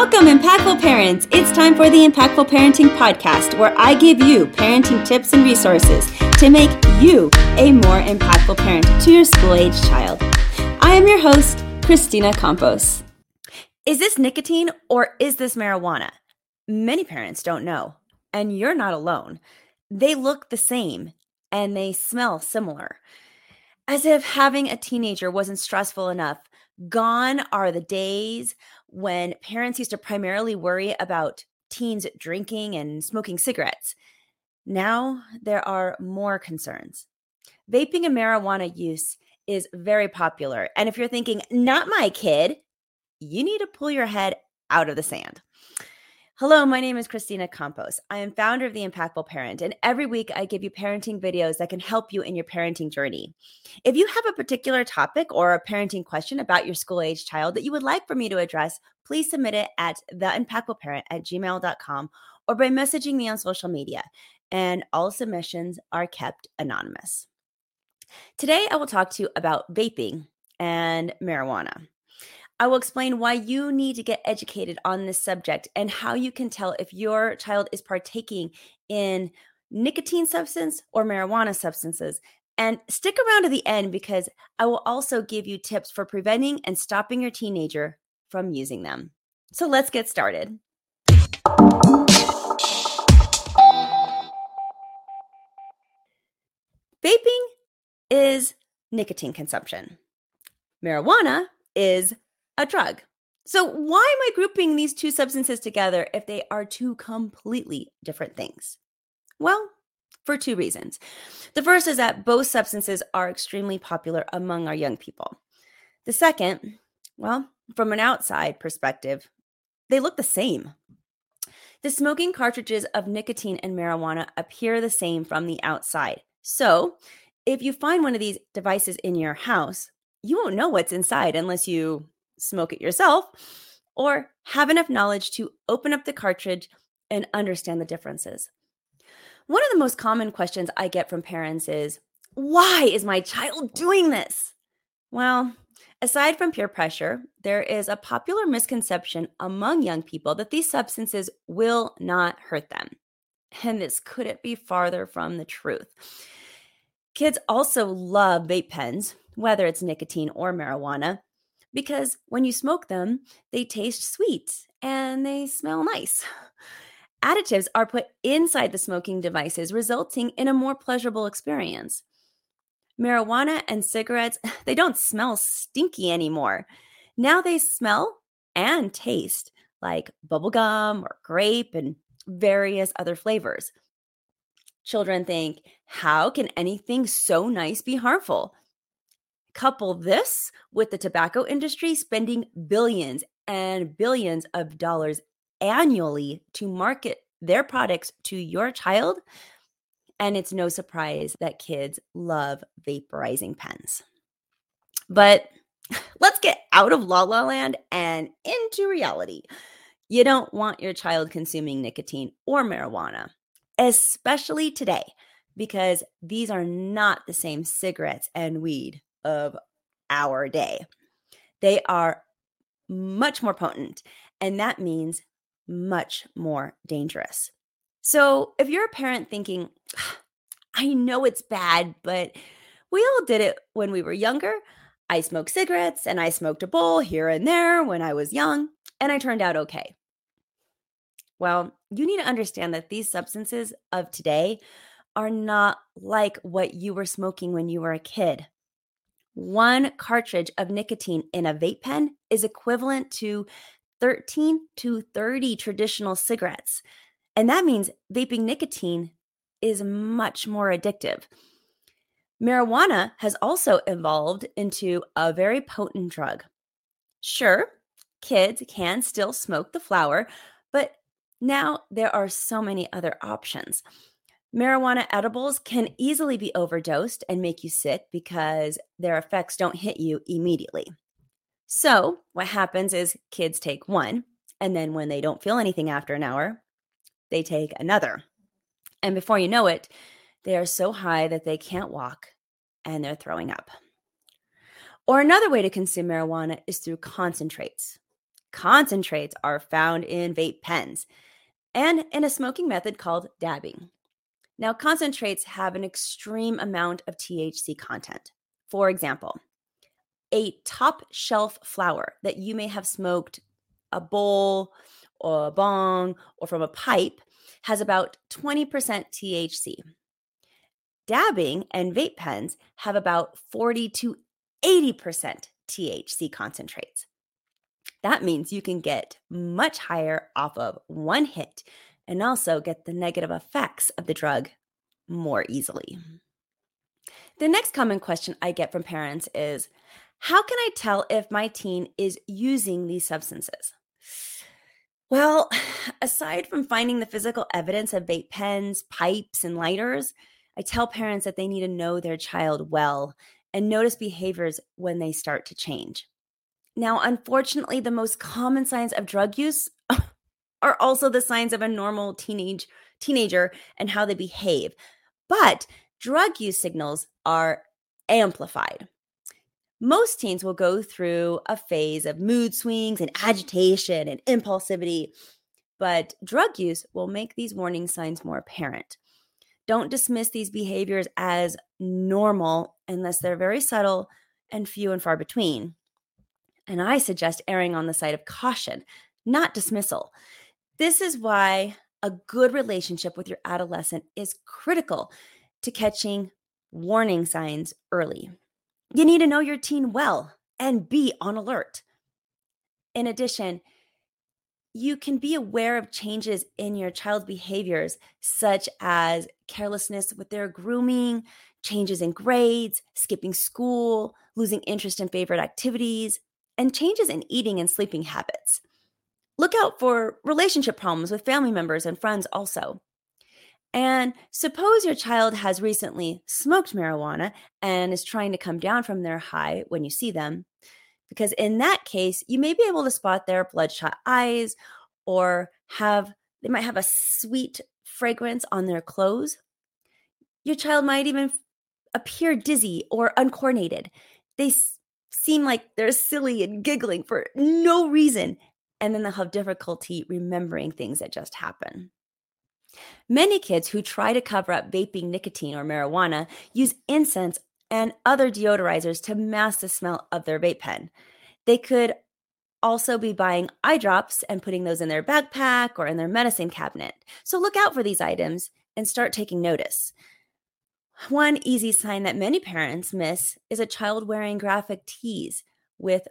Welcome, impactful parents. It's time for the Impactful Parenting Podcast, where I give you parenting tips and resources to make you a more impactful parent to your school age child. I am your host, Christina Campos. Is this nicotine or is this marijuana? Many parents don't know, and you're not alone. They look the same and they smell similar. As if having a teenager wasn't stressful enough, gone are the days when parents used to primarily worry about teens drinking and smoking cigarettes. Now there are more concerns. Vaping and marijuana use is very popular. And if you're thinking, not my kid, you need to pull your head out of the sand. Hello, my name is Christina Campos. I am founder of The Impactful Parent, and every week I give you parenting videos that can help you in your parenting journey. If you have a particular topic or a parenting question about your school age child that you would like for me to address, please submit it at theimpactfulparent at gmail.com or by messaging me on social media. And all submissions are kept anonymous. Today, I will talk to you about vaping and marijuana. I will explain why you need to get educated on this subject and how you can tell if your child is partaking in nicotine substance or marijuana substances. And stick around to the end because I will also give you tips for preventing and stopping your teenager from using them. So let's get started. Vaping is nicotine consumption. Marijuana is a drug. So, why am I grouping these two substances together if they are two completely different things? Well, for two reasons. The first is that both substances are extremely popular among our young people. The second, well, from an outside perspective, they look the same. The smoking cartridges of nicotine and marijuana appear the same from the outside. So, if you find one of these devices in your house, you won't know what's inside unless you smoke it yourself, or have enough knowledge to open up the cartridge and understand the differences. One of the most common questions I get from parents is why is my child doing this? Well, aside from peer pressure, there is a popular misconception among young people that these substances will not hurt them. And this couldn't be farther from the truth. Kids also love vape pens, whether it's nicotine or marijuana, because when you smoke them, they taste sweet and they smell nice. Additives are put inside the smoking devices, resulting in a more pleasurable experience. Marijuana and cigarettes, they don't smell stinky anymore. Now they smell and taste like bubblegum or grape and various other flavors. Children think, how can anything so nice be harmful? Couple this with the tobacco industry spending billions and billions of dollars annually to market their products to your child. And it's no surprise that kids love vaporizing pens. But let's get out of la la land and into reality. You don't want your child consuming nicotine or marijuana, especially today, because these are not the same cigarettes and weed of our day. They are much more potent, and that means much more dangerous. So, if you're a parent thinking, I know it's bad, but we all did it when we were younger. I smoked cigarettes and I smoked a bowl here and there when I was young, and I turned out okay. Well, you need to understand that these substances of today are not like what you were smoking when you were a kid. One cartridge of nicotine in a vape pen is equivalent to 13 to 30 traditional cigarettes. And that means vaping nicotine is much more addictive. Marijuana has also evolved into a very potent drug. Sure, kids can still smoke the flower, but now there are so many other options. Marijuana edibles can easily be overdosed and make you sick because their effects don't hit you immediately. So, what happens is kids take one, and then when they don't feel anything after an hour, they take another. And before you know it, they are so high that they can't walk and they're throwing up. Or another way to consume marijuana is through concentrates. concentrates are found in vape pens and in a smoking method called dabbing. Now, concentrates have an extreme amount of THC content. For example, a top shelf flower that you may have smoked a bowl or a bong or from a pipe has about 20% THC. Dabbing and vape pens have about 40 to 80% THC concentrates. That means you can get much higher off of one hit and also get the negative effects of the drug more easily. Mm-hmm. The next common question I get from parents is How can I tell if my teen is using these substances? Well, aside from finding the physical evidence of vape pens, pipes, and lighters, I tell parents that they need to know their child well and notice behaviors when they start to change. Now, unfortunately, the most common signs of drug use are also the signs of a normal teenage teenager and how they behave. But drug use signals are amplified. Most teens will go through a phase of mood swings and agitation and impulsivity, but drug use will make these warning signs more apparent. Don't dismiss these behaviors as normal unless they're very subtle and few and far between. And I suggest erring on the side of caution, not dismissal. This is why a good relationship with your adolescent is critical to catching warning signs early. You need to know your teen well and be on alert. In addition, you can be aware of changes in your child's behaviors, such as carelessness with their grooming, changes in grades, skipping school, losing interest in favorite activities, and changes in eating and sleeping habits. Look out for relationship problems with family members and friends also. And suppose your child has recently smoked marijuana and is trying to come down from their high when you see them. Because in that case, you may be able to spot their bloodshot eyes or have they might have a sweet fragrance on their clothes. Your child might even appear dizzy or uncoordinated. They seem like they're silly and giggling for no reason, and then they'll have difficulty remembering things that just happened. Many kids who try to cover up vaping nicotine or marijuana use incense and other deodorizers to mask the smell of their vape pen. They could also be buying eye drops and putting those in their backpack or in their medicine cabinet. So look out for these items and start taking notice. One easy sign that many parents miss is a child wearing graphic tees with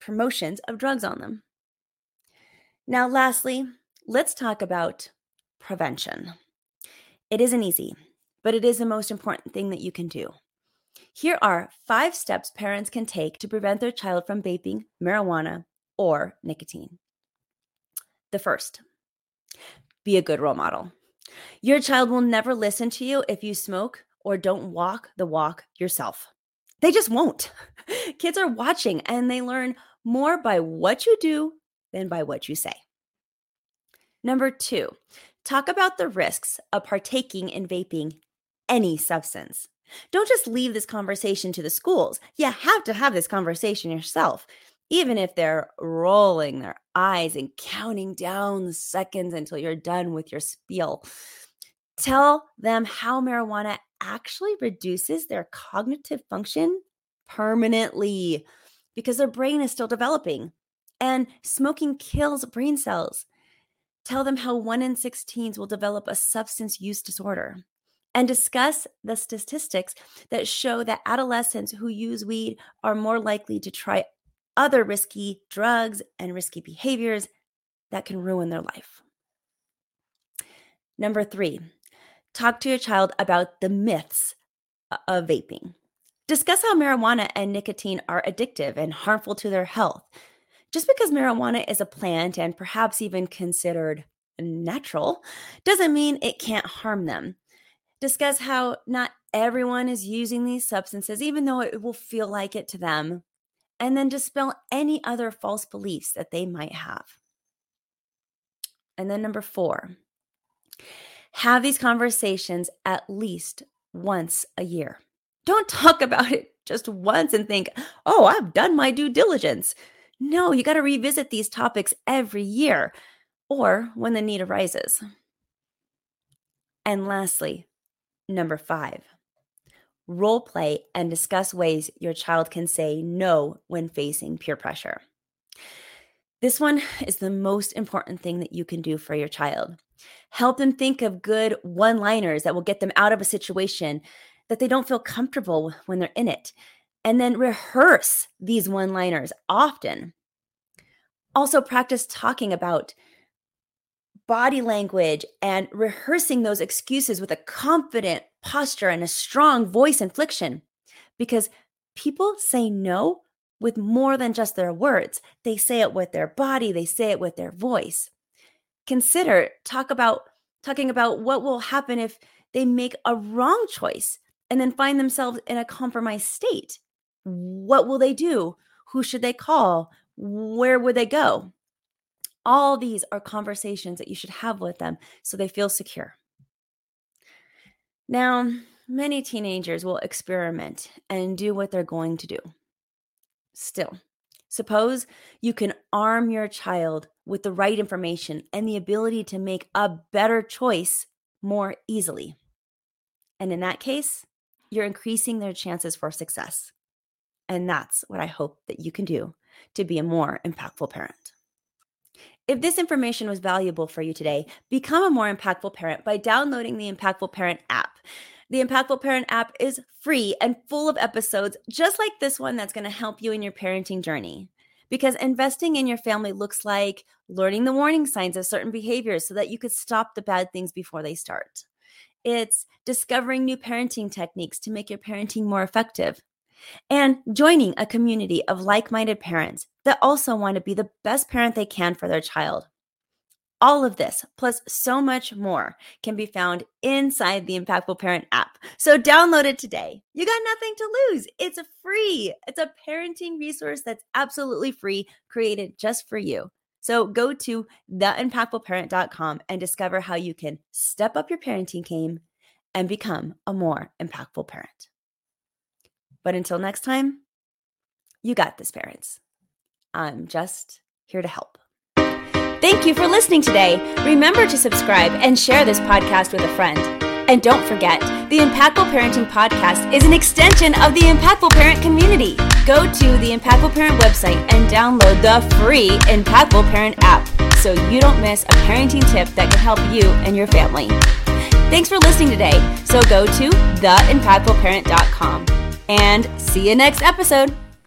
promotions of drugs on them. Now, lastly, let's talk about prevention. It isn't easy, but it is the most important thing that you can do. Here are five steps parents can take to prevent their child from vaping marijuana or nicotine. The first, be a good role model. Your child will never listen to you if you smoke or don't walk the walk yourself. They just won't. Kids are watching and they learn more by what you do than by what you say. Number two, talk about the risks of partaking in vaping any substance. Don't just leave this conversation to the schools. You have to have this conversation yourself, even if they're rolling their eyes and counting down the seconds until you're done with your spiel. Tell them how marijuana actually reduces their cognitive function permanently because their brain is still developing. And smoking kills brain cells. Tell them how one in six teens will develop a substance use disorder. And discuss the statistics that show that adolescents who use weed are more likely to try other risky drugs and risky behaviors that can ruin their life. Number three, Talk to your child about the myths of vaping. Discuss how marijuana and nicotine are addictive and harmful to their health. Just because marijuana is a plant and perhaps even considered natural doesn't mean it can't harm them. Discuss how not everyone is using these substances, even though it will feel like it to them, and then dispel any other false beliefs that they might have. And then, number four, have these conversations at least once a year. Don't talk about it just once and think, oh, I've done my due diligence. No, you got to revisit these topics every year or when the need arises. And lastly, number five, role play and discuss ways your child can say no when facing peer pressure. This one is the most important thing that you can do for your child. Help them think of good one liners that will get them out of a situation that they don't feel comfortable when they're in it. And then rehearse these one liners often. Also, practice talking about body language and rehearsing those excuses with a confident posture and a strong voice inflection because people say no with more than just their words. They say it with their body, they say it with their voice. Consider talk about talking about what will happen if they make a wrong choice and then find themselves in a compromised state. What will they do? Who should they call? Where would they go? All these are conversations that you should have with them so they feel secure. Now, many teenagers will experiment and do what they're going to do. Still, suppose you can arm your child with the right information and the ability to make a better choice more easily. And in that case, you're increasing their chances for success. And that's what I hope that you can do to be a more impactful parent. If this information was valuable for you today, become a more impactful parent by downloading the Impactful Parent app. The Impactful Parent app is free and full of episodes just like this one that's going to help you in your parenting journey. Because investing in your family looks like learning the warning signs of certain behaviors so that you could stop the bad things before they start. It's discovering new parenting techniques to make your parenting more effective and joining a community of like minded parents that also want to be the best parent they can for their child. All of this, plus so much more, can be found inside the Impactful Parent app. So download it today. You got nothing to lose. It's free. It's a parenting resource that's absolutely free, created just for you. So go to theimpactfulparent.com and discover how you can step up your parenting game and become a more impactful parent. But until next time, you got this, parents. I'm just here to help. Thank you for listening today. Remember to subscribe and share this podcast with a friend. And don't forget, the Impactful Parenting Podcast is an extension of the Impactful Parent community. Go to the Impactful Parent website and download the free Impactful Parent app so you don't miss a parenting tip that can help you and your family. Thanks for listening today. So go to theimpactfulparent.com and see you next episode.